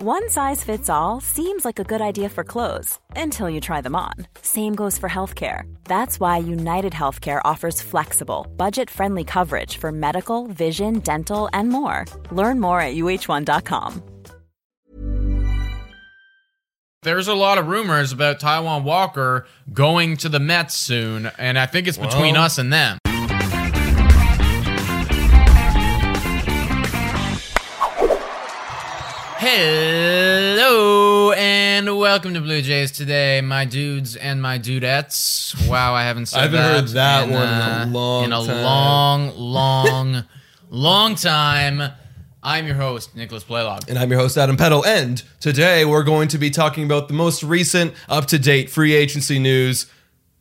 One size fits all seems like a good idea for clothes until you try them on. Same goes for healthcare. That's why United Healthcare offers flexible, budget friendly coverage for medical, vision, dental, and more. Learn more at uh1.com. There's a lot of rumors about Taijuan Walker going to the Mets soon, and I think it's between Well- us and them. Hello and welcome to Blue Jays today, my dudes and my dudettes. Wow, I haven't said I haven't that heard that in, one in a uh, long in a time. long, long, long time. I'm your host, Nicholas Playlog. And I'm your host, Adam Peddle. And today we're going to be talking about the most recent, up to date free agency news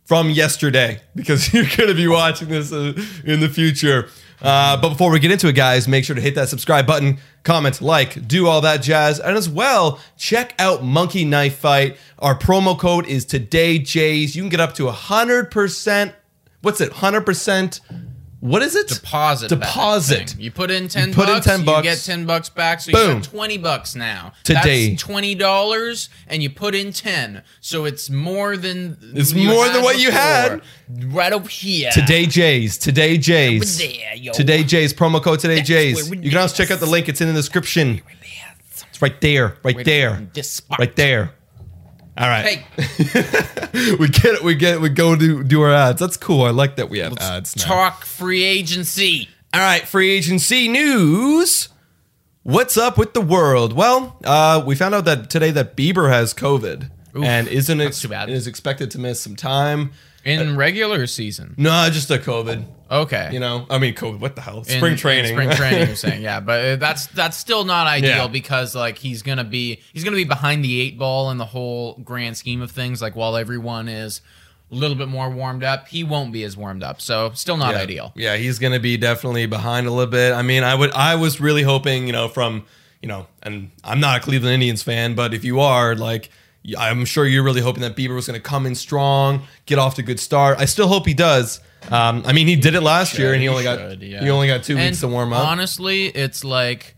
from yesterday because you're going to be watching this uh, in the future. Uh, but before we get into it, guys, make sure to hit that subscribe button, comment, like, do all that jazz. And as well, check out Monkey Knife Fight. Our promo code is Today Jays. You can get up to 100%. What's it? 100%. What is it? deposit Deposit. You put in ten put in 10 bucks. you get ten bucks back. So Boom. you got twenty bucks now. Today. That's twenty dollars, and you put in ten. So it's more than It's more than what you had. Right over here. Today Jays. Today Jays. There, yo. Today Jays. Promo code Today That's Jays. You can also check out the link. It's in the description. It's right there. Right there. Right there. All right. Hey, we get it. We get it. We go do do our ads. That's cool. I like that we have ads now. talk free agency. All right, free agency news. What's up with the world? Well, uh, we found out that today that Bieber has COVID Oof, and isn't ex- too bad. is expected to miss some time. In regular season. No, just a COVID. Okay. You know, I mean, COVID. What the hell? Spring in training. spring training. You're saying, yeah, but uh, that's that's still not ideal Yeah. because like he's gonna be he's gonna be behind the eight ball in the whole grand scheme of things. Like while everyone is a little bit more warmed up, he won't be as warmed up. So still not yeah. ideal. Yeah, he's going to be definitely behind a little bit. I mean, I would I was really hoping, you know, from, you know, and I'm not a Cleveland Indians fan, but if you are, like I'm sure you're really hoping that Bieber was going to come in strong, get off to a good start. I still hope he does. Um, I mean, he did it last year, and he He only should, got yeah. he only got two And weeks to warm up. Honestly, it's like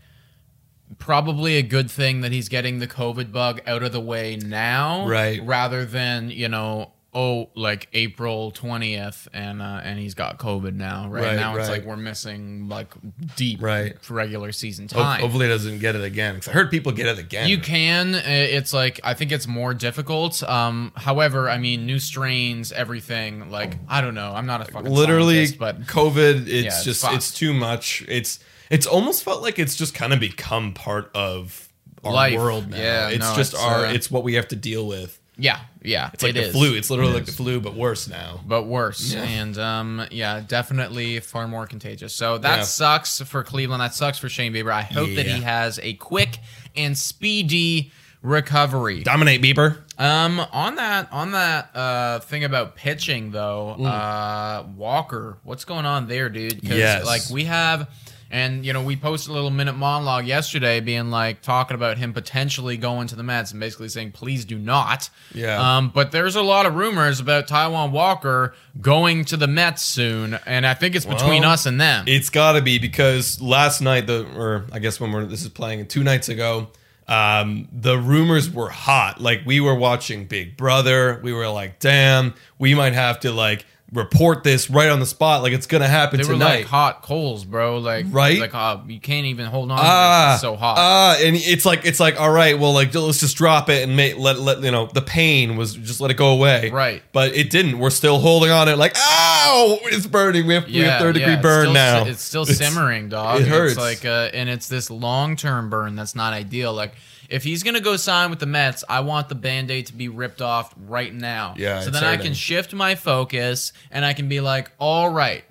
probably a good thing that he's getting the COVID bug out of the way now, Right. Rather than you know, oh, like April twentieth, and uh, and he's got COVID now. Right, Right, now, it's right. like we're missing like deep Right. regular season Ho- time. hopefully, he doesn't get it again. 'cause I heard people get it again. You can. It's like I think it's more difficult. Um, however, I mean, new strains, everything. Like I don't know. I'm not a fucking literally but COVID. It's Yeah, it's just fucked. it's too much. It's it's almost felt like it's just kind of become part of our Life. world now. Yeah, it's no, just it's, our uh, it's what we have to deal with. Yeah, yeah, It's like it the is. flu. It's literally It like the flu, but worse now. but worse. yeah. And um, yeah, definitely far more contagious. So that Yeah. sucks for Cleveland. That sucks for Shane Bieber. I hope that he has a quick and speedy recovery. Dominate Bieber. Um, on that on that uh thing about pitching though, uh Walker, what's going on there, dude? Because Yes. like we have and you know, we posted a little minute monologue yesterday being like talking about him potentially going to the Mets and basically saying please do not. Yeah. Um, but there's a lot of rumors about Taijuan Walker going to the Mets soon, and I think it's between Well, us and them. It's got to be because last night, the or I guess when we're this is playing two nights ago, um, the rumors were hot. Like we were watching Big Brother, we were like, damn, we might have to like report this right on the spot. Like it's gonna happen They were tonight. like hot coals, bro. Like Right? Like uh, you can't even hold on. to ah, it. It's so hot. Ah, and it's like it's like all right, well, like let's just drop it and make let let you know the pain was just let it go away. Right. But it didn't. We're still holding on it. Like ow, it's burning. We have, we have third degree it's burn still, now. It's still simmering, dog. it hurts. It's like, uh, and it's this long term burn that's not ideal. Like, if he's gonna go sign with the Mets, I want the band aid to be ripped off right now. Yeah, So then I can shift my focus and I can be like, all right.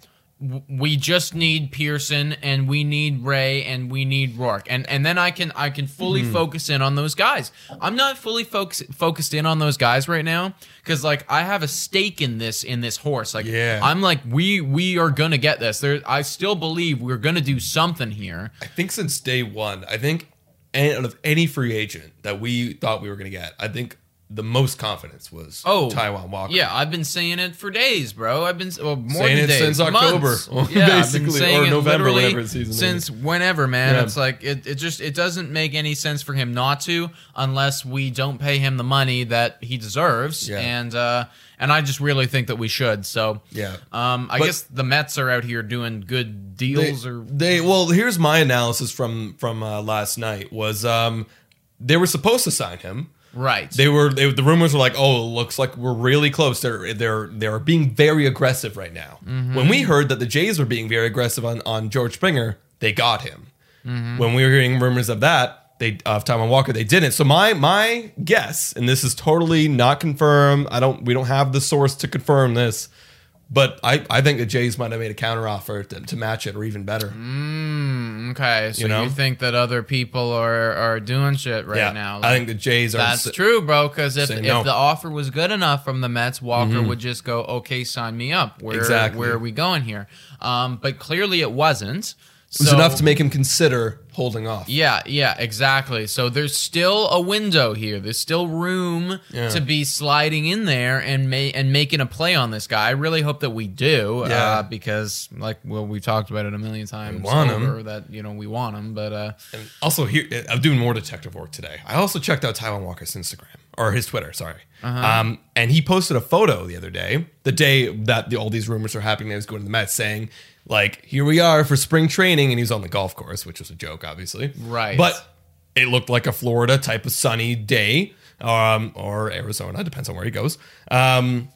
We just need Pearson and we need Ray and we need Roark and and then I can I can fully Mm-hmm. focus in on those guys. I'm not fully focus, focused in on those guys right now because like I have a stake in this in this horse. Like Yeah. I'm like we we are gonna get this. There, I still believe we're gonna do something here. I think since day one, I think any, out of any free agent that we thought we were going to get, I think the most confidence was Oh, Taijuan Walker. Yeah, I've been saying it for days, bro. I've been well, more Saying than it days, since October, yeah, basically, or November, whatever season since whenever, man. Yeah. It's like it, it just it doesn't make any sense for him not to unless we don't pay him the money that he deserves. Yeah. And uh and I just really think that we should. So Yeah. um, I But- guess the Mets are out here doing good They, deals or they well, here's my analysis from from uh, last night was um they were supposed to sign him. right. They were they, the rumors were like, oh, it looks like we're really close. They're they're they're being very aggressive right now. Mm-hmm. When we heard that the Jays were being very aggressive on on George Springer, they got him. Mm-hmm. When we were hearing rumors of that, they of Taijuan Walker, they didn't. So my my guess, and this is totally not confirmed. I don't we don't have the source to confirm this. But I, I think the Jays might have made a counteroffer to, to match it or even better. okay, so you you, think that other people are are doing shit right yeah, now? I think the Jays are. That's true, bro. Because if, if no. Mm-hmm. the offer was good enough from the Mets, Walker would just go, "Okay, sign me up." Where Exactly. where are we going here? Um, but clearly it wasn't. It was enough to make him consider holding off. Yeah, yeah, exactly. So there's still a window here. There's still room Yeah. to be sliding in there and ma- and making a play on this guy. I really hope that we do, Yeah. uh, because like well, we talked about it a million times want him. that you know we want him, but uh, And also, here I'm doing more detective work today. I also checked out Taijuan Walker's Instagram or his Twitter. Sorry, um, and he posted a photo the other day, the day that the, all these rumors are happening. That he was going to the Mets, saying like, "Here we are for spring training," and he's on the golf course, which was a joke, obviously. Right. but it looked like a Florida type of sunny day, um, or Arizona, depends on where he goes. Um,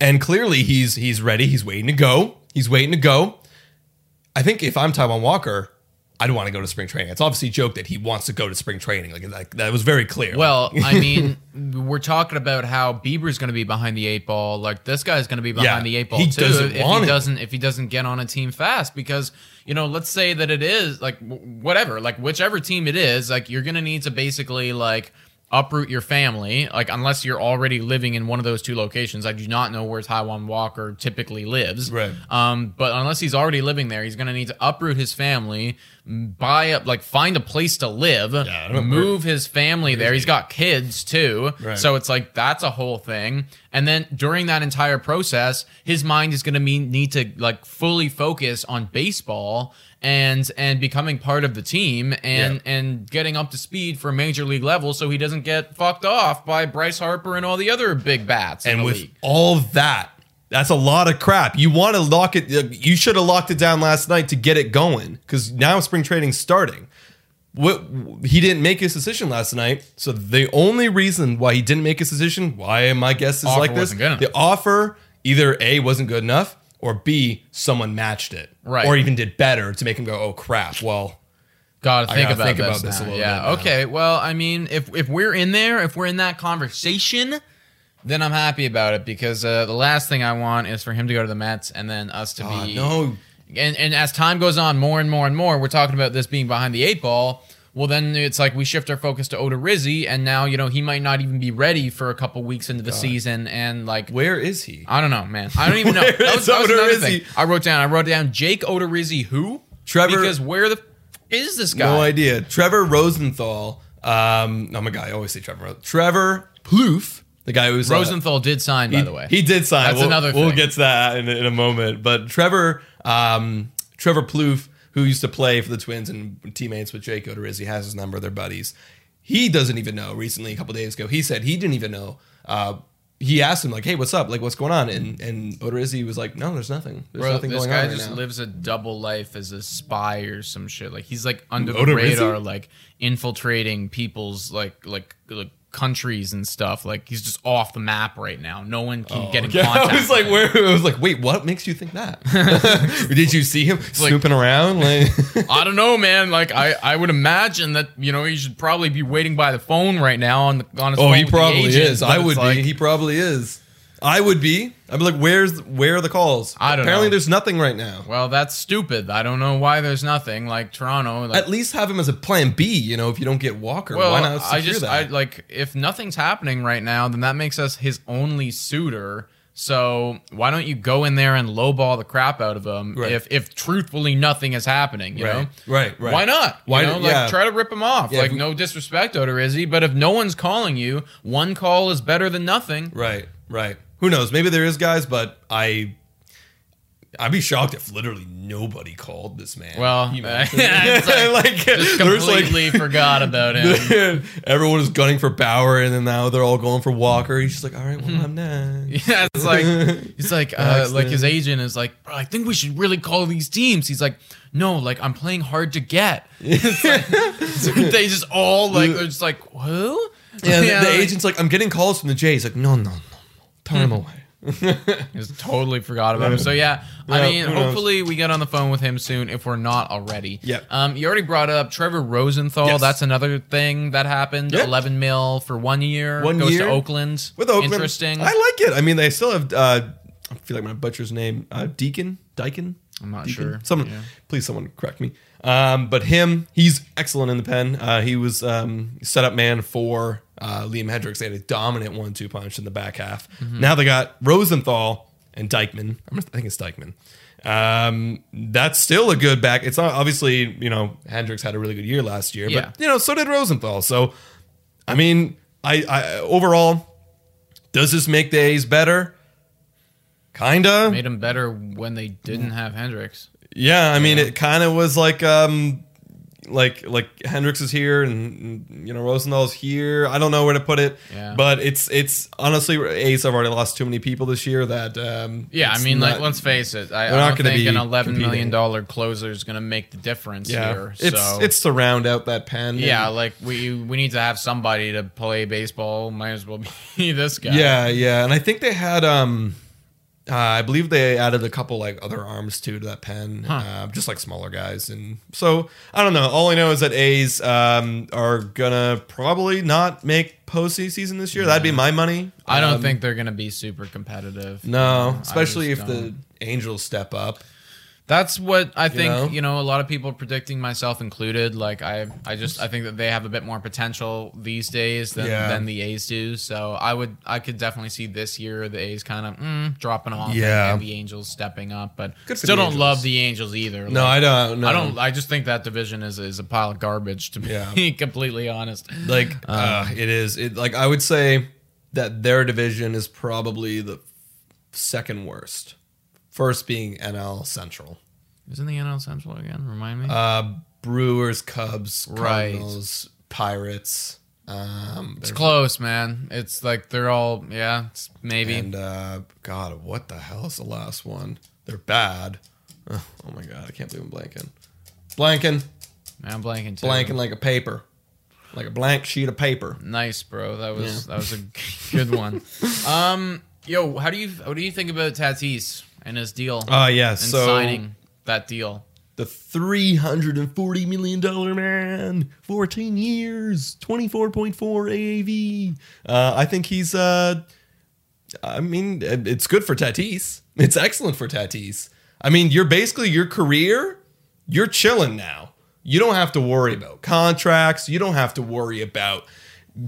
and clearly, he's he's ready. He's waiting to go. He's waiting to go. I think if I'm Taijuan Walker, I'd want to go to spring training. It's obviously a joke that he wants to go to spring training. Like, like that was very clear. Well, I mean, we're talking about how Bieber's going to be behind the eight ball. Like this guy's going to be behind Yeah, the eight ball he too. if he it. doesn't, if he doesn't get on a team fast, because you know, let's say that it is like w- whatever, like whichever team it is, like you're going to need to basically like uproot your family, like unless you're already living in one of those two locations. I do not know where Taijuan Walker typically lives. Right. Um, but unless he's already living there, he's going to need to uproot his family, buy up, like find a place to live, don't- move his family there. He's got kids too. Right. So it's like that's a whole thing. And then during that entire process, his mind is going to need to like fully focus on baseball and and becoming part of the team and Yeah. and getting up to speed for major league level so he doesn't get fucked off by Bryce Harper and all the other big bats in and the with league. all that, that's a lot of crap. You want to lock it. Uh, you should have locked it down last night to get it going because now spring training's starting. What he didn't make his decision last night, so the only reason why he didn't make his decision, why my guess is Offer like this: wasn't good enough. the offer either a wasn't good enough, or b someone matched it, Right. or even did better to make him go, "Oh crap!" Well, Gotta think, gotta about, think this about this a little yeah. bit now. Okay. Well, I mean, if if we're in there, if we're in that conversation, then I'm happy about it because uh, the last thing I want is for him to go to the Mets and then us to be no. And and as time goes on, more and more and more, we're talking about this being behind the eight ball. Well, then it's like we shift our focus to Odorizzi, and now you know he might not even be ready for a couple weeks into the season, and like where is he? I don't know, man. I don't even know. That was, that was another Rizzi? thing. I wrote down. I wrote down Jake Odorizzi. Who? Trevor- Because where the f- is this guy? No idea. Trevor Rosenthal. Um, oh my god, I always say Trevor. Trevor Plouffe, the guy who's uh, Rosenthal did sign, by he, the way. he did sign. That's we'll, another We'll get to that in, in a moment. But Trevor, um, Trevor Plouffe, who used to play for the Twins and teammates with Jake Odorizzi, has his number. They're buddies. He doesn't even know. Recently, a couple days ago, he said he didn't even know uh, he asked him like, "Hey, what's up? Like, what's going on?" And and Odorizzi was like, "No, there's nothing. There's Bro, nothing going on." this guy right just now." lives a double life as a spy or some shit. Like he's like under the radar, like infiltrating people's like like like countries and stuff. Like he's just off the map right now. No one can oh, get in Yeah, contact. I was like, where? I was like, wait, what makes you think that? Did you see him like- snooping around? Like, I don't know, man. Like I, I would imagine that you know he should probably be waiting by the phone right now on the on his. oh, phone he probably agent, is. I would like- be. He probably is. I would be. I'd be like, where's where are the calls? I don't Apparently, know. there's nothing right now. Well, that's stupid. I don't know why there's nothing. Like Toronto, like At least have him as a plan B. You know, if you don't get Walker, Well, why not secure I just that? I like if nothing's happening right now, then that makes us his only suitor. So why don't you go in there and lowball the crap out of him Right. if if truthfully nothing is happening, you Right. know? Right, right. Why not? Why You know, like yeah. try to rip him off. Yeah, like if we- no disrespect, Odorizzi, but if no one's calling you, one call is better than nothing. Right, right. Who knows? Maybe there is guys, but I, I'd be shocked if literally nobody called this man. Well, You know? like, like, just there's like completely forgot about him. everyone was gunning for Bauer, and then now they're all going for Walker. He's just like, all right, well, I'm next. Yeah, it's like he's like uh, like his agent is like, Bro, I think we should really call these teams. He's like, no, like I'm playing hard to get. It's they just all like they're just like who? Yeah, the, the like, agent's like, I'm getting calls from the Jays. Like, no, no, no, turn him away. just totally forgot about him. So yeah, I Yeah, mean, who knows? hopefully we get on the phone with him soon if we're not already. Yep. Um, you already brought up Trevor Rosenthal. Yes. That's another thing that happened. Yeah. Eleven mil for one year. One goes year. to Oakland. With Oakland, Interesting. I like it. I mean, they still have. Uh, I feel like my butcher's name, uh, Deacon, Dyken. I'm not Deacon? sure. Someone, Yeah. please, someone correct me. Um, but him, he's excellent in the pen. Uh, he was um, set up man for uh, Liam Hendriks. They had a dominant one-two punch in the back half. Mm-hmm. Now they got Rosenthal and Dykeman. I think it's Dykeman. Um, that's still a good back. It's not obviously you know Hendriks had a really good year last year, Yeah. but you know so did Rosenthal. So I mean, I, I overall, does this make the A's better? Kinda. Made them better when they didn't have Hendriks. Yeah, I mean, it kind of was like, um, like like Hendriks is here and you know Rosenthal's here. I don't know where to put it. Yeah. But it's it's honestly Ace. I've already lost too many people this year that. Um, Yeah, I it's mean, like, let's face it. I, I not don't gonna think be an eleven million dollar closer is going to make the difference yeah, here. it's so it's to round out that pen. yeah, like we we need to have somebody to play baseball. Might as well be this guy. Yeah, yeah, and I think they had um, uh, I believe they added a couple like other arms too to that pen, uh, just like smaller guys, and so I don't know. All I know is that A's um are gonna probably not make postseason this year. That'd be my money. I don't Um, think they're going to be super competitive. no, especially if the don't. Angels step up. That's what I think. know? You know, a lot of people predicting, myself included. Like I, I just I think that they have a bit more potential these days than, Yeah. than the A's do. So I would, I could definitely see this year the A's kind of mm, dropping off. and- Yeah. and, the Angels stepping up, but still don't Angels. love the Angels either. No, Like, I don't. No. I don't. I just think that division is is a pile of garbage. To be Yeah. completely honest. like uh, it is. It like I would say that their division is probably the second worst. First being NL Central. Isn't the NL Central again? Remind me. Uh, Brewers, Cubs, Right. Cardinals, Pirates. Um, it's close, man. It's like they're all yeah. It's maybe. and uh, God, what the hell is the last one? They're bad. Oh, oh my God, I can't believe I'm blanking. Blanking, Man, I'm blanking too. blanking like a paper, like a blank sheet of paper. Nice, bro. That was that was a good one. Um, yo, how do you what do you think about Tatis and his deal Uh, yeah. and So signing that deal? the three hundred and forty million dollar man, fourteen years, twenty four point four AAV. Uh, I think he's. Uh, I mean, it's good for Tatis. It's excellent for Tatis. I mean, you're basically your career. You're chilling now. You don't have to worry about contracts. You don't have to worry about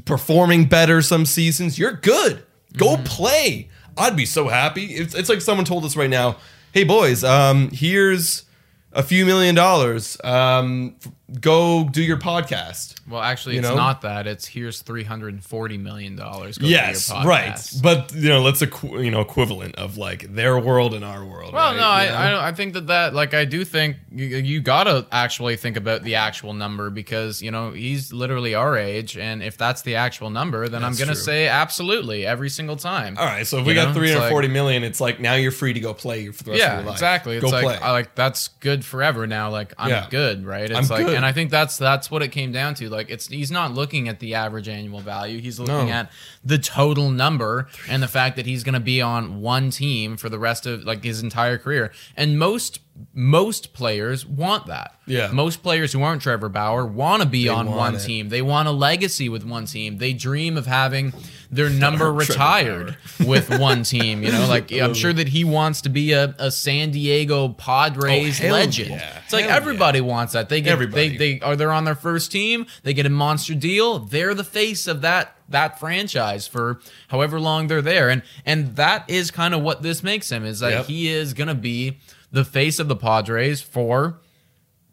performing better some seasons. You're good. Go play. I'd be so happy. It's, it's like someone told us right now, "Hey boys, um, here's a few million dollars. Um, go do your podcast. Well, actually, You it's know? not that. It's here's three hundred and forty million dollars. Yes, right. But you know, let's equ- you know equivalent of like their world and our world. Well, right? no, I, know? I I think that that like I do think you, you gotta actually think about the actual number because you know he's literally our age, and if that's the actual number, then I'm gonna true. say absolutely every single time. All right, so if You we got three it's like- million, it's like now you're free to go play for the rest of yeah, your life. exactly. It's go like. I like that's good forever now. Like I'm Yeah. good, right? It's I'm like, good. And I think that's that's what it came down to. Like it's he's not looking at the average annual value. He's looking No. at the total number and the fact that he's going to be on one team for the rest of like his entire career. And most most players want that. Yeah. Most players who aren't Trevor Bauer want to be on one it. team. They want a legacy with one team. They dream of having their number retired with one team. You know, like I'm sure that he wants to be a, a San Diego Padres Oh, legend. yeah. It's like Hell everybody wants that. They get Everybody. they they are they're on their first team. They get a monster deal. They're the face of that that franchise for however long they're there, and and that is kind of what this makes him is that Yep. he is gonna be the face of the Padres for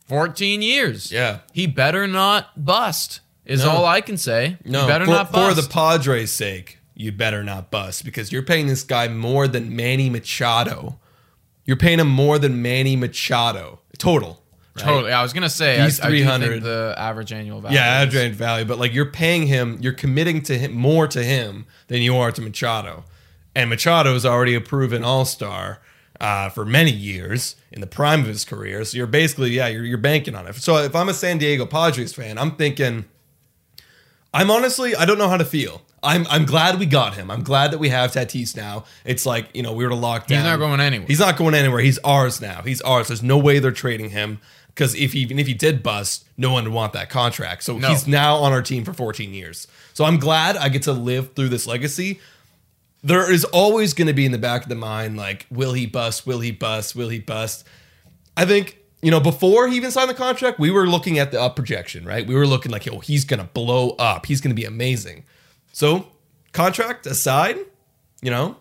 14 years. Yeah. he better not bust. Is No. all I can say. no, better for, not for the Padres' sake, you better not bust because you're paying this guy more than Manny Machado. You're paying him more than Manny Machado total. right? Totally. I was gonna say He's I, I do 300. think the average annual value. Yeah, average value, but like you're paying him, you're committing to him more to him than you are to Machado, and Machado is already a proven All Star uh, for many years in the prime of his career. So you're basically, yeah, you're you're banking on it. So if I'm a San Diego Padres fan, I'm thinking, I'm honestly, I don't know how to feel. I'm I'm glad we got him. I'm glad that we have Tatis now. It's like you know we were to lock down. He's not going anywhere. He's not going anywhere. He's ours now. He's ours. There's no way they're trading him because if he, even if he did bust, no one would want that contract. So No. he's now on our team for 14 years. So I'm glad I get to live through this legacy. There is always going to be in the back of the mind like, will he bust? Will he bust? Will he bust? I think you know before he even signed the contract, we were looking at the up projection, right? We were looking like, oh, he's going to blow up. He's going to be amazing. So contract aside, you know,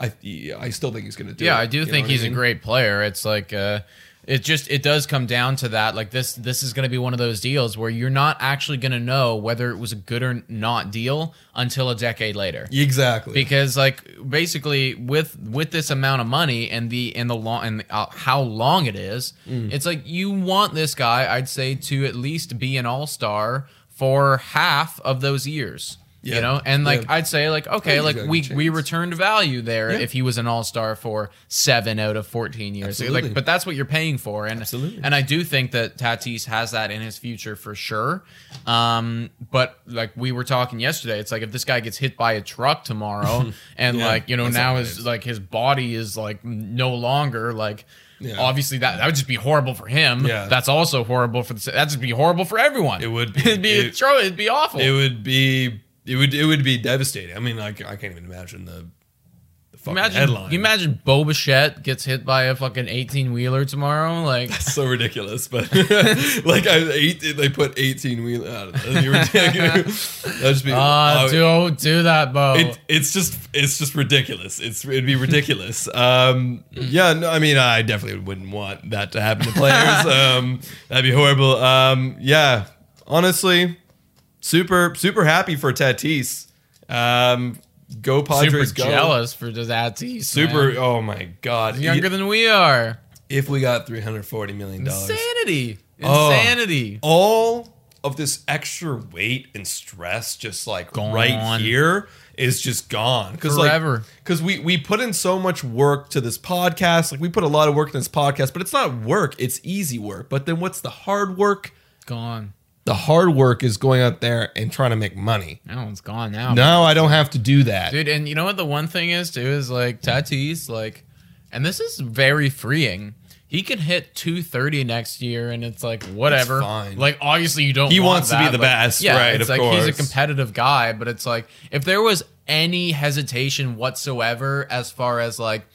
I I still think he's going to do it. yeah, I do think what I he's a great player. It's like uh it just it does come down to that. Like this this is going to be one of those deals where you're not actually going to know whether it was a good or not deal until a decade later. Exactly. because like basically with with this amount of money and the and the long and uh, how long it is Mm. it's like you want this guy i'd say to at least be an all-star for half of those years Yeah. you know and like Yeah. i'd say like okay like we we returned value there Yeah. if he was an all-star for 7 out of 14 years Absolutely. like but that's what you're paying for and Absolutely. and I do think that Tatis has that in his future for sure. Um, but like we were talking yesterday, it's like if this guy gets hit by a truck tomorrow, and Yeah, like you know now his is. like his body is like no longer like. Yeah. Obviously, that that would just be horrible for him. Yeah. That's also horrible for the. That'd just be horrible for everyone. It would be. it'd be. It- it'd be awful. it would be it would it would be devastating. I mean, like I can't even imagine the the fucking imagine. headline. You imagine Bo Bichette gets hit by a fucking eighteen wheeler tomorrow. Like so ridiculous, but like I eight, they put eighteen wheel. I don't know, that'd be ridiculous. That'd just be. Ah, oh, don't do that, Bo. it, it's just it's just ridiculous. It's it'd be ridiculous. Um, yeah, no, I mean, I definitely wouldn't want that to happen to players. um, that'd be horrible. Um, yeah, honestly, super super happy for Tatis. Um, go Super Padres, go. jealous for Tatis. Super. man. Oh my god. He's younger than we are. if we got three hundred forty million dollars, Insanity. Oh. Insanity. all of this extra weight and stress, just like gone. right here, is just gone. Because Forever. Because we we put in so much work to this podcast. Like we put a lot of work in this podcast, but it's not work. It's easy work. But then what's the hard work? Gone. The hard work is going out there and trying to make money. No, it's gone now. Now I don't have to do that. Dude, and you know what the one thing is too is like Tatis, like and this is very freeing. He could hit 230 next year and it's like whatever. fine. Like obviously you don't He want wants to be the best, yeah, right, It's of like he's a competitive guy, but it's like if there was any hesitation whatsoever as far as like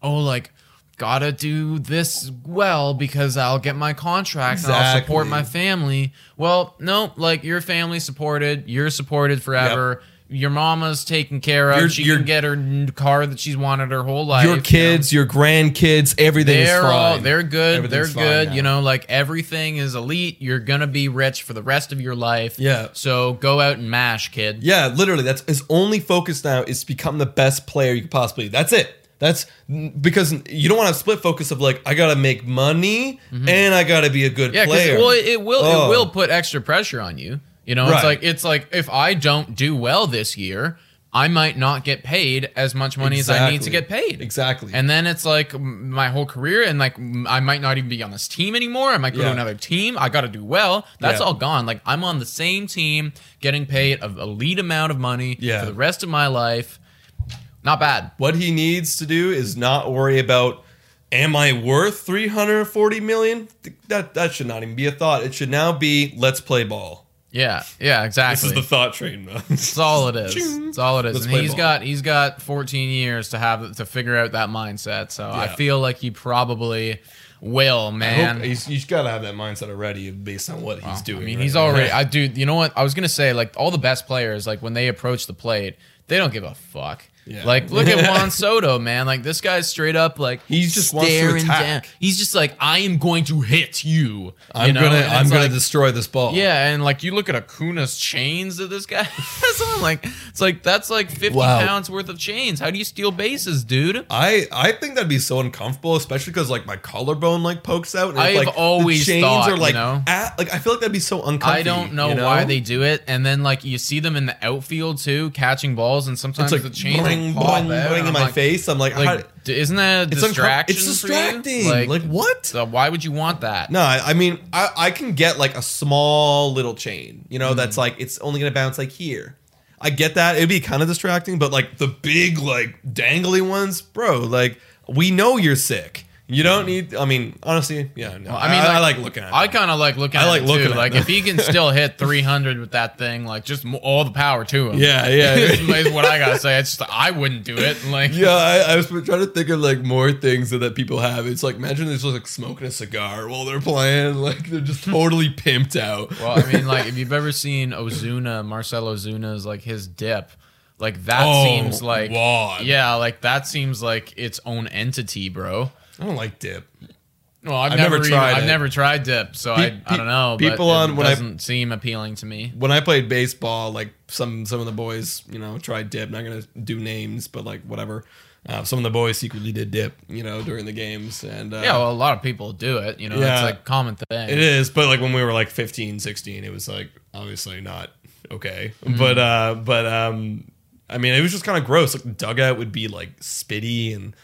oh like gotta do this well because I'll get my contract and I'll support my family. Well, no, like your family supported, you're supported forever. your mama's taken care of. Your- she your- can get her car that she's wanted her whole life. your you know? kids, your grandkids, everything—they're fine. all they're good. They're good. now. You know, like everything is elite. You're gonna be rich for the rest of your life. Yeah. So go out and mash, kid. Yeah, literally. That's his only focus now is to become the best player you could possibly. That's it. That's because you don't want to split focus of like I gotta make money and I gotta be a good Mm-hmm. Yeah, player. well, it will Oh. it will put extra pressure on you. You know, it's like it's like if I don't do well this year, I might not get paid as much money as I need to get paid. Exactly. And then it's like my whole career, and like I might not even be on this team anymore. I might go Yeah. to another team. I got to do well. That's Yeah. all gone. Like I'm on the same team, getting paid a elite amount of money Yeah. for the rest of my life. Not bad. what he needs to do is not worry about am I worth 340 million? That that should not even be a thought. It should now be let's play ball. Yeah, yeah, exactly. This is the thought train. though. That's all it is. That's all it is. Let's and he's ball. got he's got 14 years to have to figure out that mindset. So I feel like he probably will, man. he's, he's got to have that mindset already based on what he's doing. I mean, right he's now. already. I dude, you know what? I was gonna say like all the best players, like when they approach the plate, they don't give a fuck. Yeah. Like look at Juan Soto, man. Like this guy's straight up like He just staring down. He's just like I am going to hit you. I'm you know? gonna And I'm gonna like- destroy this ball. Yeah, and like you look at Acuna's chains that this guy has on, like it's like that's like fifty Wow. pounds worth of chains. How do you steal bases, dude? I I think that'd be so uncomfortable, especially because like my collarbone like pokes out. I've like, always the chains thought, are you like know? at, like I feel like that'd be so uncomfortable. I don't know, why they do it, and then like you see them in the outfield too, catching balls, and sometimes It's like the chains boing, will pop boing, boing in my like- face. I'm like, Like, d- isn't that a it's distraction? It's distracting. Like, what? So why would you want that? No, I, I mean, I, I can get like a small little chain, you know, Mm-hmm. that's like it's only gonna bounce like here. I get that. It'd be kind of distracting, but like the big, like dangly ones, bro, like we know you're sick. You don't need. I mean, honestly, yeah. No, Well, I mean, I, like looking at. I kind of like looking. I at like it looking too. Like if he can still hit 300 with that thing, like just all the power to him. Yeah, yeah. is, what I gotta say. It's just, I wouldn't do it. Like Yeah, I, I was trying to think of like more things that, that people have. It's like imagine they're just like smoking a cigar while they're playing. Like they're just totally pimped out. Well, I mean, like if you've ever seen Ozuna, Marcell Ozuna's like his dip, like that Oh, seems like God. yeah, like that seems like its own entity, bro. I don't like dip. Well, I've, I've never, never even- tried I've never tried dip, so Pe- I, I don't know. people it on- when I- doesn't seem appealing to me. when I played baseball, like some some of the boys, you know, tried dip. Not gonna do names, but like whatever. Uh, some of the boys secretly did dip, you know, during the games, and uh, Yeah, well, a lot of people do it. You know, Yeah. it's like a common thing. it is. But like when we were like 15, 16, it was like obviously not okay. Mm-hmm. But uh, but um, I mean, it was just kind of gross. Like the dugout would be like spitty and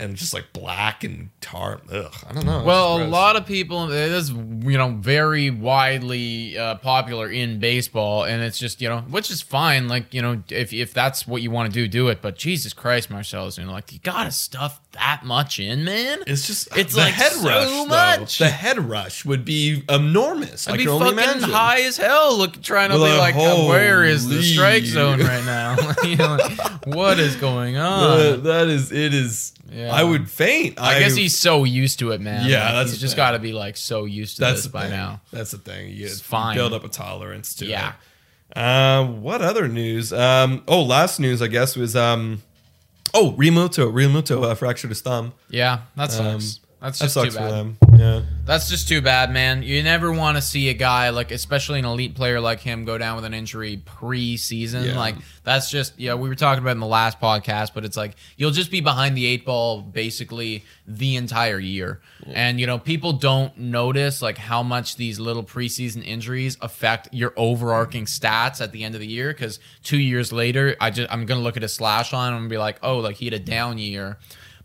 and just like black and tar. Ugh, I don't know. Well, a lot of people, it is, you know, very widely uh, popular in baseball, and it's just, you know, which is fine. Like, you know, if, if that's what you want to do, do it. But Jesus Christ, Marcellus, you know, like, you gotta stuff that much in, man. It's just It's the like head so rush. though. much. The head rush would be enormous. I I'd be can fucking imagine. high as hell, look, trying to Well, be like, uh, where is the strike zone right now? You know, like, what is going Uh, on? that is it is. Yeah. I would faint. I guess he's so used to it, man. Yeah, Like, that's he's just got to be like so used to that's this by thing. now. That's the thing. You It's fine. build up a tolerance to Yeah. it. Uh, what other news? Um, oh, last news I guess was um, oh Realmuto Realmuto uh, fractured his thumb. Yeah, that sucks. Um, That's That just sucks too for bad. them. Yeah. That's just too bad, man. You never want to see a guy like, especially an elite player like him, go down with an injury pre-season. Yeah. Like that's just, yeah. We were talking about in the last podcast, but it's like you'll just be behind the eight ball basically the entire year, and you know people don't notice like how much these little preseason injuries affect your overarching stats at the end of the year. Because two years later, I just I'm gonna look at a slash line and be like, oh, like he had a down year.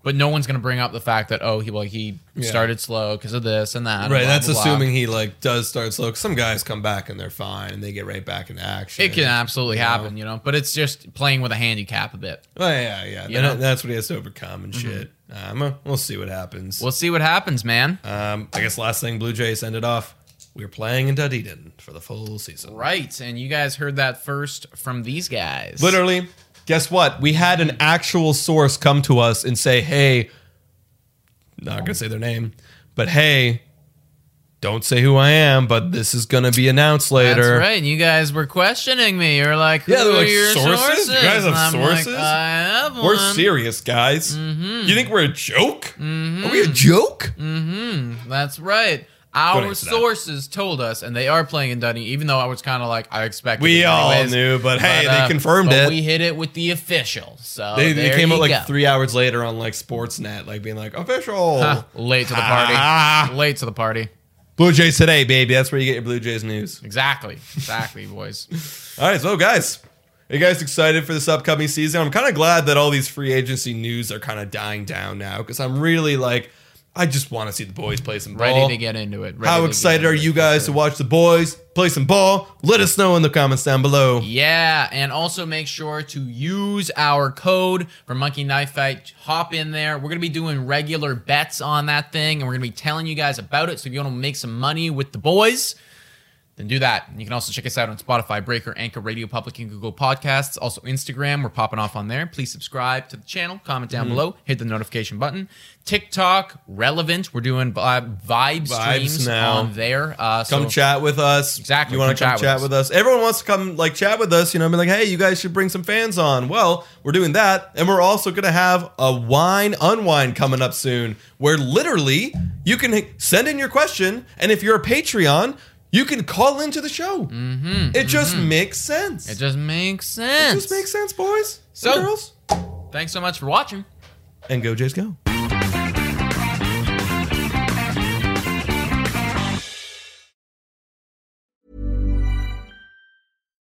But no one's gonna bring up the fact that oh he well he Yeah. started slow because of this and that. and Right, blah, that's blah, blah. assuming he like does start slow. 'cause some guys come back and they're fine and they get right back into action. It can absolutely happen, you know. But it's just playing with a handicap a bit. Well, yeah, yeah. You That- know? Mm-hmm. that's what he has to overcome and shit. Um, uh, we'll see what happens. We'll see what happens, man. um, I guess last thing, Blue Jays ended off. We're playing in Dunedin for the full season. Right, and you guys heard that first from these guys. Literally, guess what? We had an actual source come to us and say, "Hey, not gonna say their name, but hey, don't say who I am, but this is gonna be announced later. That's right. And you guys were questioning me. You're like, Yeah, "Who they're are like, your "Sources? You guys have I'm like, sources? I have We're serious, guys. Mm-hmm. You think we're a joke? Are we a joke? That's right. Our sources told us, and they are playing in Dunny, even though I was kind of like, I expected We it all anyways. knew, but hey, uh, they confirmed but it. We hit it with the official. So They, they came out like go. three hours later on like Sportsnet, like being like official. Huh, late to the party. Ah. Late to the party. Blue Jays today, baby. That's where you get your Blue Jays news. Exactly. Exactly, boys. All right, so guys, are you guys excited for this upcoming season? I'm kind of glad that all these free agency news are kind of dying down now because I'm really like, I just want to see the boys play some ball. Ready to get into it. Ready How to excited get are into you it, for guys sure. to watch the boys play some ball? Let us know in the comments down below. Yeah, and also make sure to use our code for Monkey Knife Fight. Hop in there. We're gonna be doing regular bets on that thing, and we're gonna be telling you guys about it. So if you want to make some money with the boys, then do that. And you can also check us out on Spotify, Breaker, Anchor, Radio Public, and Google Podcasts. Also Instagram, we're popping off on there. Please subscribe to the channel, comment Mm-hmm. down below, hit the notification button. TikTok, relevant. We're doing vibe, vibe Vibes streams now. on there. Uh, Come so chat with us. Exactly, You want to come chat chat with with us. Everyone wants to come like chat with us. You know, be like, hey, you guys should bring some fans on. Well, we're doing that, and we're also gonna have a wine unwind coming up soon, where literally you can send in your question, and if you're a Patreon, you can call into the show. Mm-hmm, it just makes sense. It just makes sense. It just makes sense, boys So- and girls. Thanks so much for watching. And go Jays go.